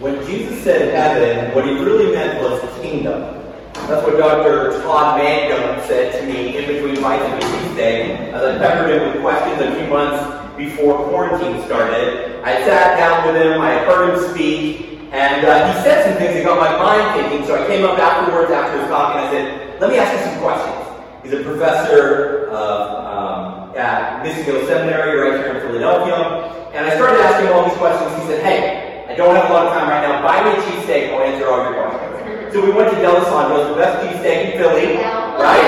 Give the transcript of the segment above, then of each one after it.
When Jesus said heaven, what he really meant was kingdom. That's what Dr. Todd Mangum said to me in between bites of Tuesday as I peppered him with questions a few months before quarantine started. I sat down with him, I heard him speak, and uh, he said some things that got my mind thinking, so I came up afterwards after his talk and I said, let me ask you some questions. He's a professor of, um, at Mission Hill Seminary right here in Philadelphia, and I started asking him all these questions. He said, hey, I don't have a lot of time right now. Buy me a cheesesteak, I'll answer all your questions. So we went to D'Alessandro's, the best cheesesteak in Philly, right?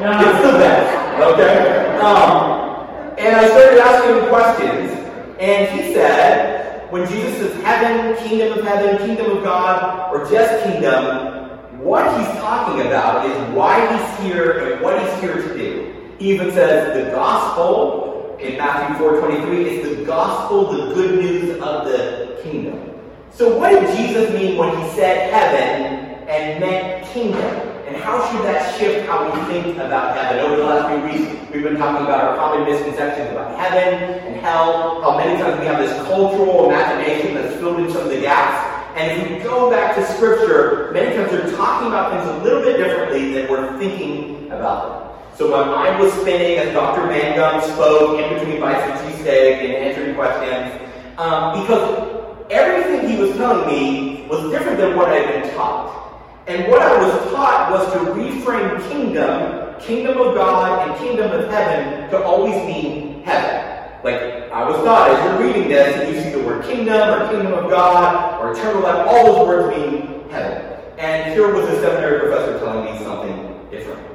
Yeah, It's the best, okay? Um, and I started asking him questions, and he said, when Jesus says heaven, kingdom of heaven, kingdom of God, or just kingdom, what he's talking about is why he's here and what he's here to do. He even says the gospel in Matthew 4:23 is the gospel, the good news of the kingdom. So what did Jesus mean when he said heaven and meant kingdom? And how should that shift how we think about heaven? Over the last few weeks, we've been talking about our common misconceptions about heaven and hell, how many times we have this cultural imagination that's filled in some of the gaps. And if we go back to scripture, many times they're talking about things a little bit differently than we're thinking about them. So my mind was spinning as Dr. Mangum spoke in between bites of cheesesteak and answering questions. Um, because everything he was telling me was different than what I had been taught. And what I was taught was to reframe kingdom, kingdom of God, and kingdom of heaven to always mean heaven. Like I was taught as you're reading this, you see the word kingdom or kingdom of God or eternal life, all those words mean heaven. And here was a seminary professor telling me something different.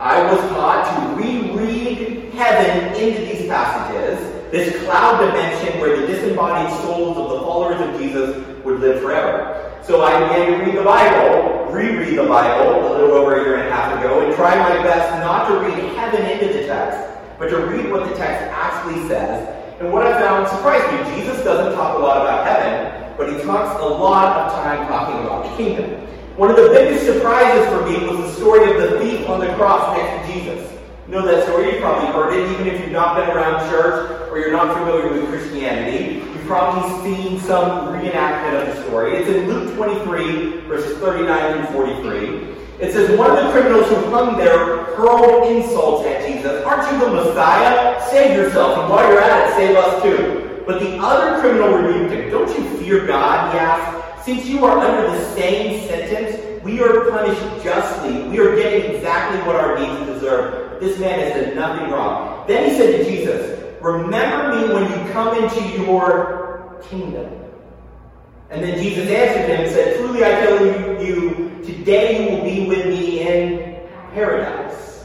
I was taught to reread heaven into these passages, this cloud dimension where the disembodied souls of the followers of Jesus would live forever. So I began to read the Bible, reread the Bible a little over a year and a half ago, and try my best not to read heaven into the text, but to read what the text actually says. And what I found surprised me, Jesus doesn't talk a lot about heaven, but he talks a lot of time talking about the kingdom. One of the biggest surprises for me was the story of the thief on the cross next to Jesus. You know that story? You've probably heard it, even if you've not been around church or you're not familiar with Christianity. You've probably seen some reenactment of the story. It's in Luke 23, verses 39 through 43. It says, One of the criminals who hung there hurled insults at Jesus. Aren't you the Messiah? Save yourself, and while you're at it, save us too. But the other criminal rebuked him. Don't you fear God? He asked. Since you are under the same sentence, we are punished justly. We are getting exactly what our deeds deserve. This man has done nothing wrong. Then he said to Jesus, Remember me when you come into your kingdom. And then Jesus answered him and said, Truly I tell you, today you will be with me in paradise.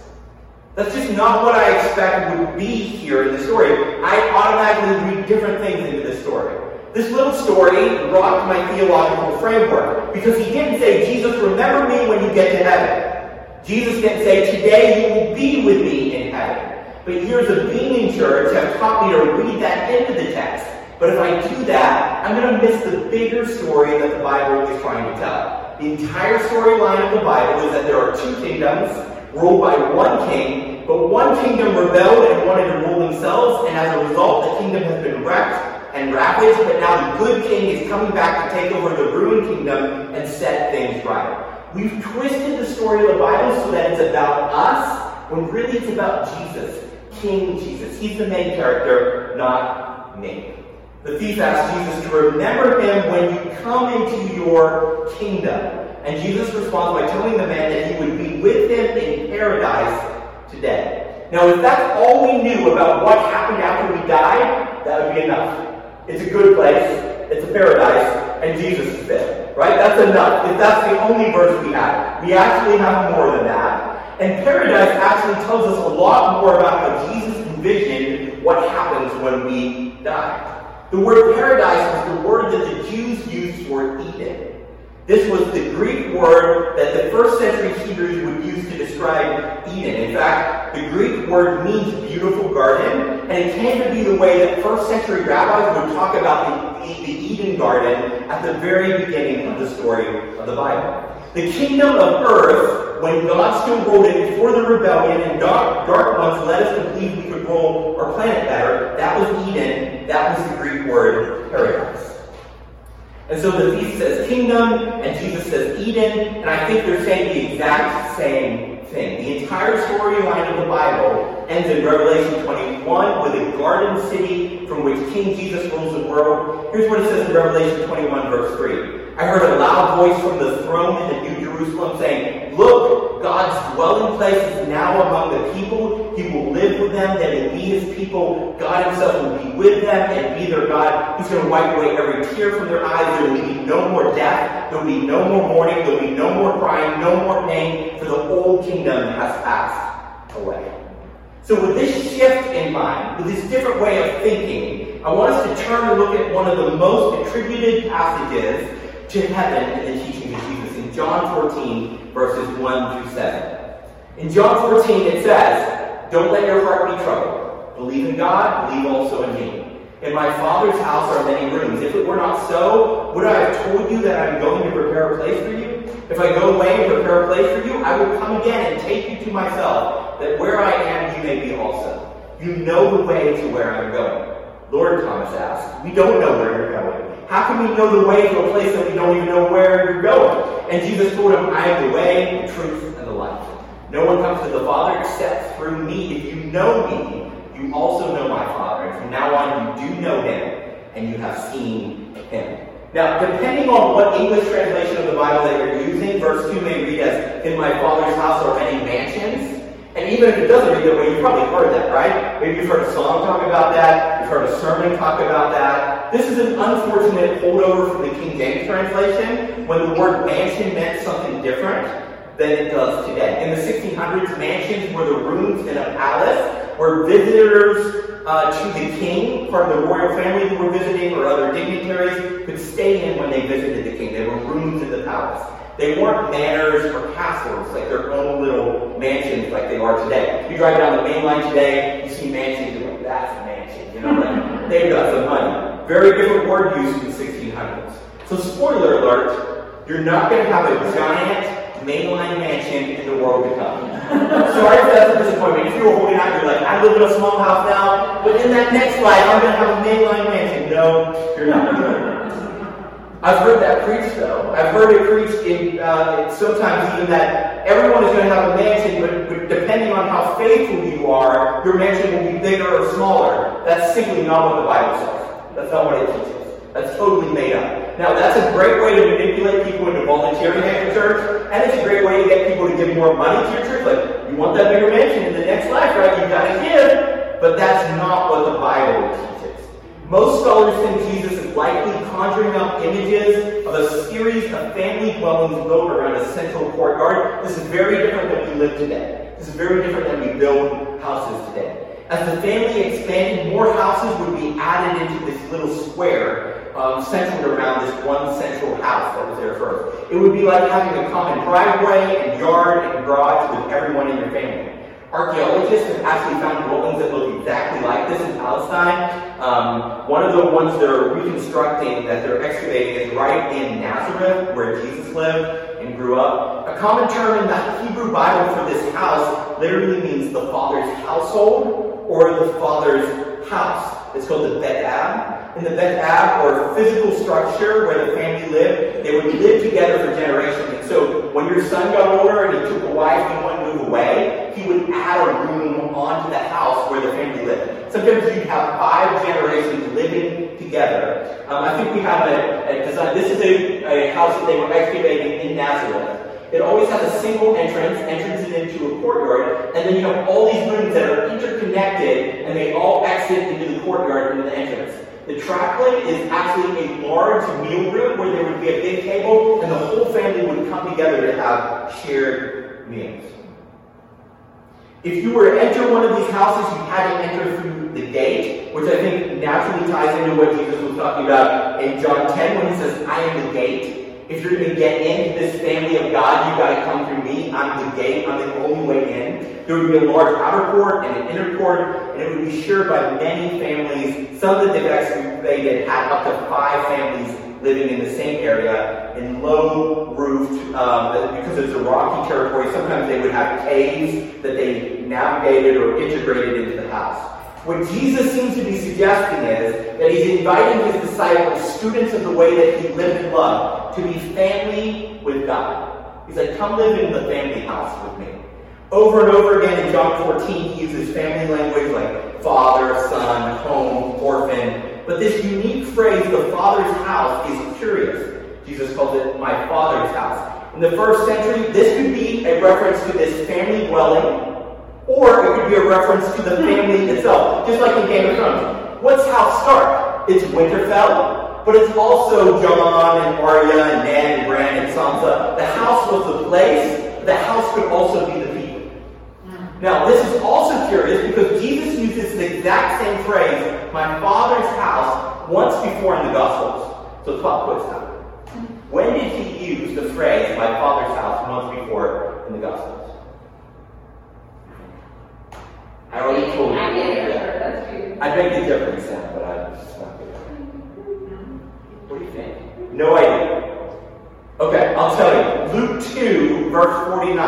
That's just not what I expect would be here in the story. I automatically read different things into this story. This little story rocked my theological framework because he didn't say, Jesus, remember me when you get to heaven. Jesus didn't say, today you will be with me in heaven. But years of being in church have taught me to read that into the text. But if I do that, I'm going to miss the bigger story that the Bible is trying to tell. The entire storyline of the Bible is that there are two kingdoms ruled by one king, but one kingdom rebelled and wanted to rule themselves, and as a result, the kingdom has been wrecked and ravaged, but now the good king is coming back to take over the ruined kingdom and set things right. We've twisted the story of the Bible so that it's about us, when really it's about Jesus, King Jesus. He's the main character, not me. The thief asked Jesus to remember him when you come into your kingdom. And Jesus responds by telling the man that he would be with him in paradise today. Now, if that's all we knew about what happened after we died, that would be enough. It's a good place, it's a paradise, and Jesus is there. Right? That's enough. If that's the only verse we have. We actually have more than that. And paradise actually tells us a lot more about how Jesus envisioned what happens when we die. The word paradise is the word that the Jews used for Eden. This was the Greek word that the first century Hebrews would use to describe Eden. In fact, the Greek word means beautiful garden, and it came to be the way that first century rabbis would talk about the, the Eden garden at the very beginning of the story of the Bible. The kingdom of earth, when God still ruled it before the rebellion and dark, dark ones led us to believe we could rule our planet better, that was Eden. That was the Greek word paradise. And so the thief says kingdom, and Jesus says Eden, and I think they're saying the exact same thing. The entire storyline of the Bible ends in Revelation 21 with a garden city from which King Jesus rules the world. Here's what it says in Revelation 21, verse 3. I heard a loud voice from the throne in the New Jerusalem saying, Look, God's dwelling place is now among the people. He will live with them. They will be his people. God himself will be with them and be their God. He's going to wipe away every tear from their eyes. There will be no more death. There will be no more mourning. There will be no more crying, no more pain, for the old kingdom has passed away. So with this shift in mind, with this different way of thinking, I want us to turn and look at one of the most attributed passages to heaven in the teaching of Jesus in John 14, verses 1 through 7. In John 14, it says, Don't let your heart be troubled. Believe in God, believe also in me. In my Father's house are many rooms. If it were not so, would I have told you that I'm going to prepare a place for you? If I go away and prepare a place for you, I will come again and take you to myself, that where I am you may be also. You know the way to where I'm going. Lord, Thomas asked, we don't know where you're going. How can we know the way to a place that we don't even know where you're going? And Jesus told him, I am the way, the truth, and the life. No one comes to the Father except through me. If you know me, you also know my Father. From now on, you do know him, and you have seen him. Now, depending on what English translation of the Bible that you're using, verse 2 may read as, In my Father's house are many mansions. And even if it doesn't read that way, you've probably heard that, right? Maybe you've heard a song talk about that, you've heard a sermon talk about that. This is an unfortunate holdover from the King James translation when the word mansion meant something different than it does today. In the 1600s, mansions were the rooms in a palace where visitors uh, to the king, part of the royal family who were visiting, or other dignitaries could stay in when they visited the king. They were rooms in the palace. They weren't manors or castles, like their own little mansions like they are today. You drive down the main line today, you see mansions, you're like, that's a mansion. You know, like, they've got some money. Very different word used in the 1600s. So spoiler alert, you're not going to have a giant mainline mansion in the world to come. Sorry if that's a disappointment. If you were holding out, you're like, I live in a small house now, but in that next life, I'm going to have a mainline mansion. No, you're not. I've heard that preached though. I've heard it preached in uh, sometimes even that everyone is going to have a mansion, but, but, depending on how faithful you are, your mansion will be bigger or smaller. That's simply not what the Bible says. That's not what it teaches. That's totally made up. Now that's a great way to manipulate people into volunteering at your church, and it's a great way to get people to give more money to your church. Like, you want that bigger mansion in the next life, right? You've gotta give. But that's not what the Bible teaches. Most scholars think Jesus is likely conjuring up images of a series of family dwellings built around a central courtyard. This is very different than we live today. This is very different than we build houses today. As the family expanded, more houses would be added into this little square um, centered around this one central house that was there first. It would be like having a common driveway and yard and garage with everyone in your family. Archaeologists have actually found buildings that look exactly like this in Palestine. Um, one of the ones they're reconstructing that they're excavating is right in Nazareth, where Jesus lived and grew up. A common term in the Hebrew Bible for this house literally means the father's household or the father's house. It's called the Bet Ab. In the Bet Ab, or physical structure where the family lived, they would live together for generations. And so when your son got older and he took a wife to move away, he would add a room onto the house where the family lived. Sometimes you'd have five generations living together. Um, I think we have a, a design. This is a, a house that they were excavating in Nazareth. It always has a single entrance, entrance into a courtyard, and then you have all these rooms that are interconnected, and they all exit into the courtyard into the entrance. The triclinium is actually a large meal room where there would be a big table, and the whole family would come together to have shared meals. If you were to enter one of these houses, you had to enter through the gate, which I think naturally ties into what Jesus was talking about in John 10 when he says, I am the gate. If you're going to get into this family of God, you've got to come through me. I'm the gate. I'm the only way in. There would be a large outer court and an inner court, and it would be shared by many families. Some that they've excavated had up to five families living in the same area in low roofed, um, because it's a rocky territory, sometimes they would have caves that they navigated or integrated into the house. What Jesus seems to be suggesting is that he's inviting his disciples, students of the way that he lived and loved, to be family with God. He's like, come live in the family house with me. Over and over again in John 14, he uses family language like father, son, home, orphan. But this unique phrase, the Father's house, is curious. Jesus called it my Father's house. In the first century, this could be a reference to this family dwelling or it could be a reference to the family itself, just like in Game of Thrones. What's House Stark? It's Winterfell, but it's also Jon and Arya and Ned and Bran and Sansa. The house was the place, the house could also be the people. Hmm. Now, this is also curious because Jesus uses the exact same phrase, my Father's house, once before in the Gospels. So it's pop quiz time. Hmm. When did he use the phrase, my Father's house, once before in the Gospels? I already told you. I get it. That's. I beg to differ, Sam, but I'm just not good. What do you think? No idea. Okay, I'll tell you. Luke 2, verse 49.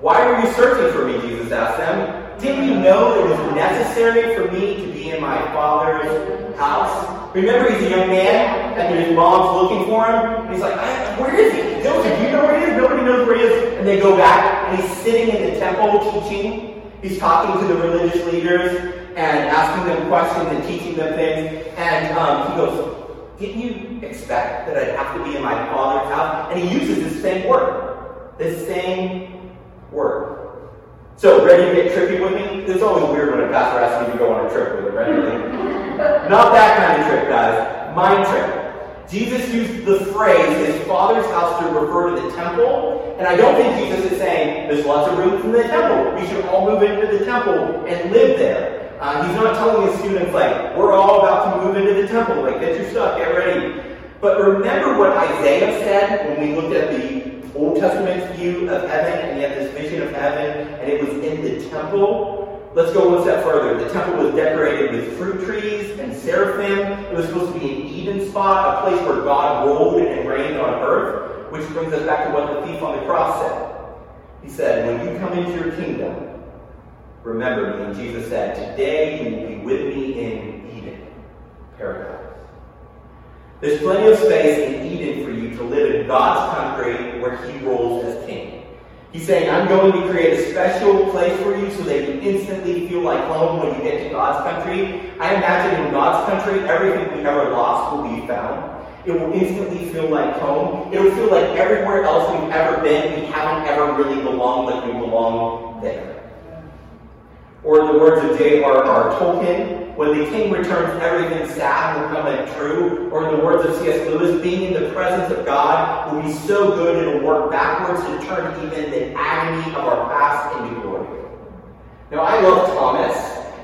Why were you searching for me? Jesus asked them. Didn't you know it was necessary for me to be in my Father's house? Remember, he's a young man, and his mom's looking for him. And he's like, Where is he? Joseph, do you know where he is? Nobody knows where he is. And they go back, and he's sitting in the temple teaching. He's talking to the religious leaders and asking them questions and teaching them things. And um, he goes, Didn't you expect that I'd have to be in my father's house? And he uses the same word. The same word. So, ready to get trippy with me? It's always weird when a pastor asks me to go on a trip with him, right? Not that kind of trip, guys. Mind trip. Jesus used the phrase his father's house to refer to the temple, and I don't think Jesus is saying there's lots of room in the temple. We should all move into the temple and live there. Uh, he's not telling his students, like, we're all about to move into the temple, like, get your stuff, get ready. But remember what Isaiah said when we looked at the Old Testament view of heaven, and he had this vision of heaven, and it was in the temple? Let's go one step further. The temple was decorated with fruit trees and seraphim. It was supposed to be an Eden spot, a place where God ruled and reigned on earth, which brings us back to what the thief on the cross said. He said, When you come into your kingdom, remember me. And Jesus said, Today you will be with me in Eden, paradise. There's plenty of space in Eden for you to live in God's country where He rules as king. He's saying, I'm going to create a special place for you so that you instantly feel like home when you get to God's country. I imagine in God's country, everything we ever lost will be found. It will instantly feel like home. It will feel like everywhere else we've ever been, we haven't ever really belonged like we belong there. Or in the words of J.R.R. Tolkien, when the king returns, everything sad will come true. Or in the words of C.S. Lewis, being in the presence of God will be so good it'll work backwards and turn even the agony of our past into glory. Now, I love Thomas.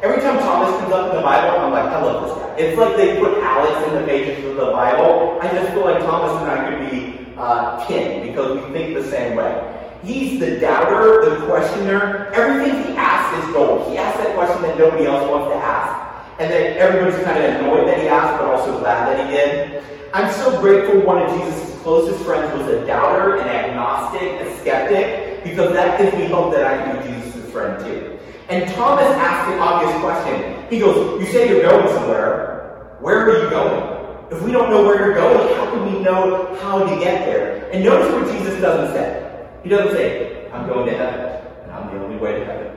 Every time Thomas comes up in the Bible, I'm like, I love this guy. It's like they put Alex in the pages of the Bible. I just feel like Thomas and I could be uh, kin because we think the same way. He's the doubter, the questioner. Everything he asks is gold. He asks that question that nobody else wants to ask. And then everybody's kind of annoyed that he asked, but also glad that he did. I'm so grateful one of Jesus' closest friends was a doubter, an agnostic, a skeptic, because that gives me hope that I can be Jesus' friend too. And Thomas asked an obvious question. He goes, You say you're going somewhere. Where are you going? If we don't know where you're going, how can we know how to get there? And notice what Jesus doesn't say. He doesn't say, I'm going to heaven, and I'm the only way to heaven.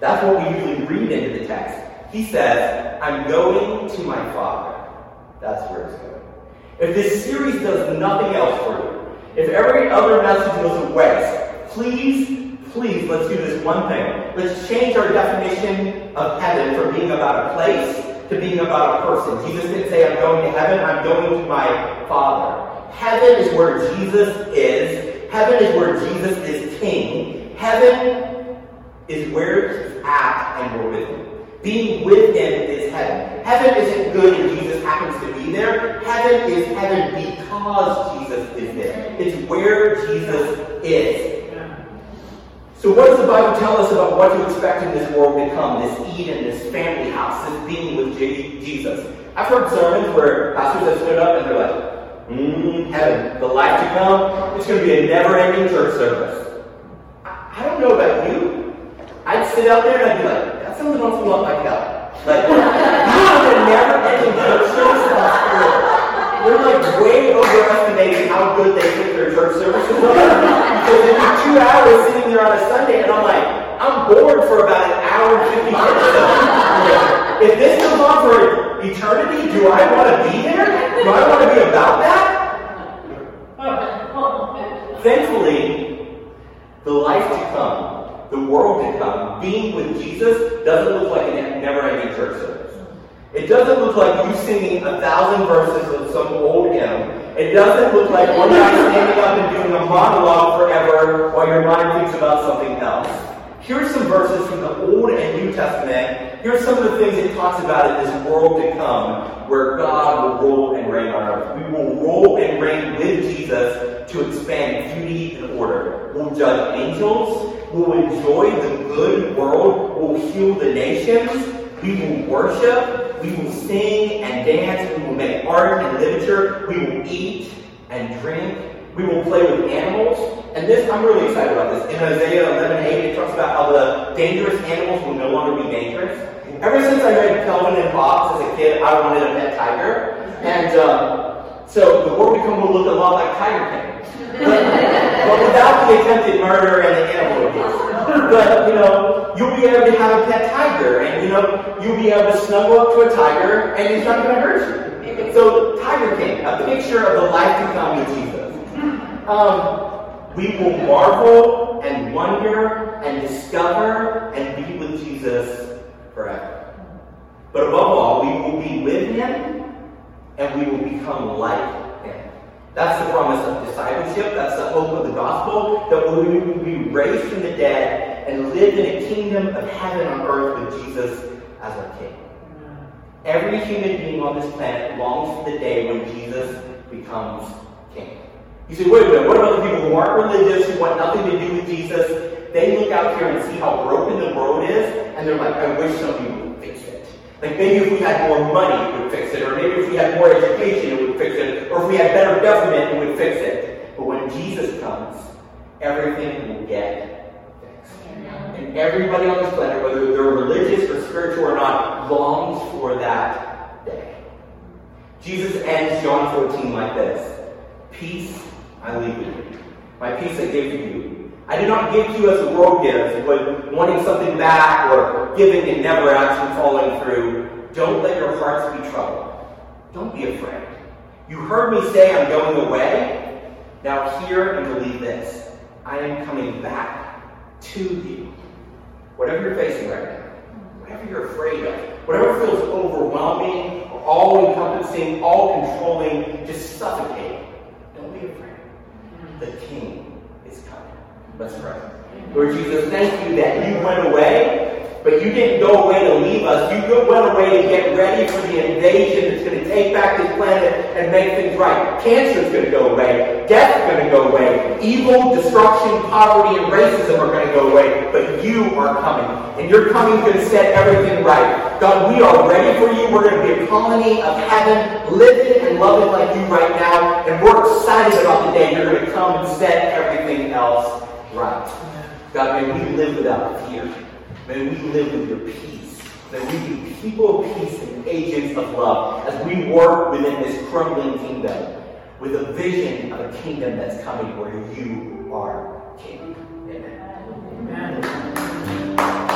That's what we usually read into the text. He says, I'm going to my Father. That's where it's going. If this series does nothing else for you, if every other message was a waste, please, please, let's do this one thing. Let's change our definition of heaven from being about a place to being about a person. Jesus didn't say, I'm going to heaven, I'm going to my Father. Heaven is where Jesus is, Heaven is where Jesus is king. Heaven is where he's at and we're with him. Being with him is heaven. Heaven isn't good and Jesus happens to be there. Heaven is heaven because Jesus is there. It's where Jesus is. So what does the Bible tell us about what to expect in this world to come? This Eden, this family house, this being with Jesus. I've heard sermons where pastors have stood up and they're like, Mm, heaven, the life to come, it's going to be a never-ending church service. I, don't know about you. I'd sit out there and I'd be like, that sounds an awful lot like hell. Like, you have a never-ending church service school. They're like way overestimating how good they think their church services are. Because they do two hours sitting there on a Sunday, and I'm like, I'm bored for about an hour and 50 minutes. If this goes on for eternity, do I want to be there? Do I want to be about that? Thankfully, the life to come, the world to come, being with Jesus doesn't look like a never-ending church service. It doesn't look like you singing a thousand verses of some old hymn. It doesn't look like one guy standing up and doing a monologue forever while your mind thinks about something else. Here's some verses from the Old and New Testament. Here's some of the things it talks about in this world to come, where God will rule and reign on earth. We will rule and reign with Jesus to expand beauty and order. We'll judge angels. We'll enjoy the good world. We'll heal the nations. We will worship. We will sing and dance. We will make art and literature. We will eat and drink. We will play with animals. And this, I'm really excited about this. In Isaiah 11 8, it talks about how the dangerous animals will no longer be dangerous. Ever since I read Calvin and Hobbes as a kid, I wanted a pet tiger. And um, so the world become will look a lot like Tiger King. But, without the attempted murder and the animal abuse. But, you know, you'll be able to have a pet tiger. And, you know, you'll be able to snuggle up to a tiger and he's not going to hurt you. So, Tiger King, a picture of the life to come with Jesus. Um, we will marvel and wonder and discover and be with Jesus forever. But above all, we will be with him and we will become like. That's the promise of discipleship. That's the hope of the gospel that we will be raised from the dead and live in a kingdom of heaven on earth with Jesus as our king. Every human being on this planet longs for the day when Jesus becomes king. You say, wait a minute, what about the people who aren't religious, who want nothing to do with Jesus? They look out here and see how broken the world is, and they're like, I wish somebody would fix it. Like maybe if we had more money, it would fix it, or maybe if we had more education, it would fix it, or if we had better government, it would fix it. But when Jesus comes, everything will get fixed. And everybody on this planet, whether they're religious or spiritual or not, longs for that day. Jesus ends John 14 like this Peace I leave you. My peace I give to you. I do not give to you as the world gives, but wanting something back or giving and never actually following through. Don't let your hearts be troubled. Don't be afraid. You heard me say I'm going away. Now hear and believe this. I am coming back to you. Whatever you're facing right now, whatever you're afraid of, whatever feels overwhelming, all encompassing, all controlling, just suffocate. don't be afraid. The King. Let's pray. Lord Jesus, thank you that you went away, but you didn't go away to leave us. You went away to get ready for the invasion that's going to take back this planet and make things right. Cancer is going to go away. Death is going to go away. Evil, destruction, poverty, and racism are going to go away. But you are coming. And your coming is going to set everything right. God, we are ready for you. We're going to be a colony of heaven, living and loving like you right now. And we're excited about the day you're going to come and set everything else right. God, may we live without fear. May we live with your peace. May we be people of peace and agents of love as we work within this crumbling kingdom with a vision of a kingdom that's coming where you are king. Amen. Amen.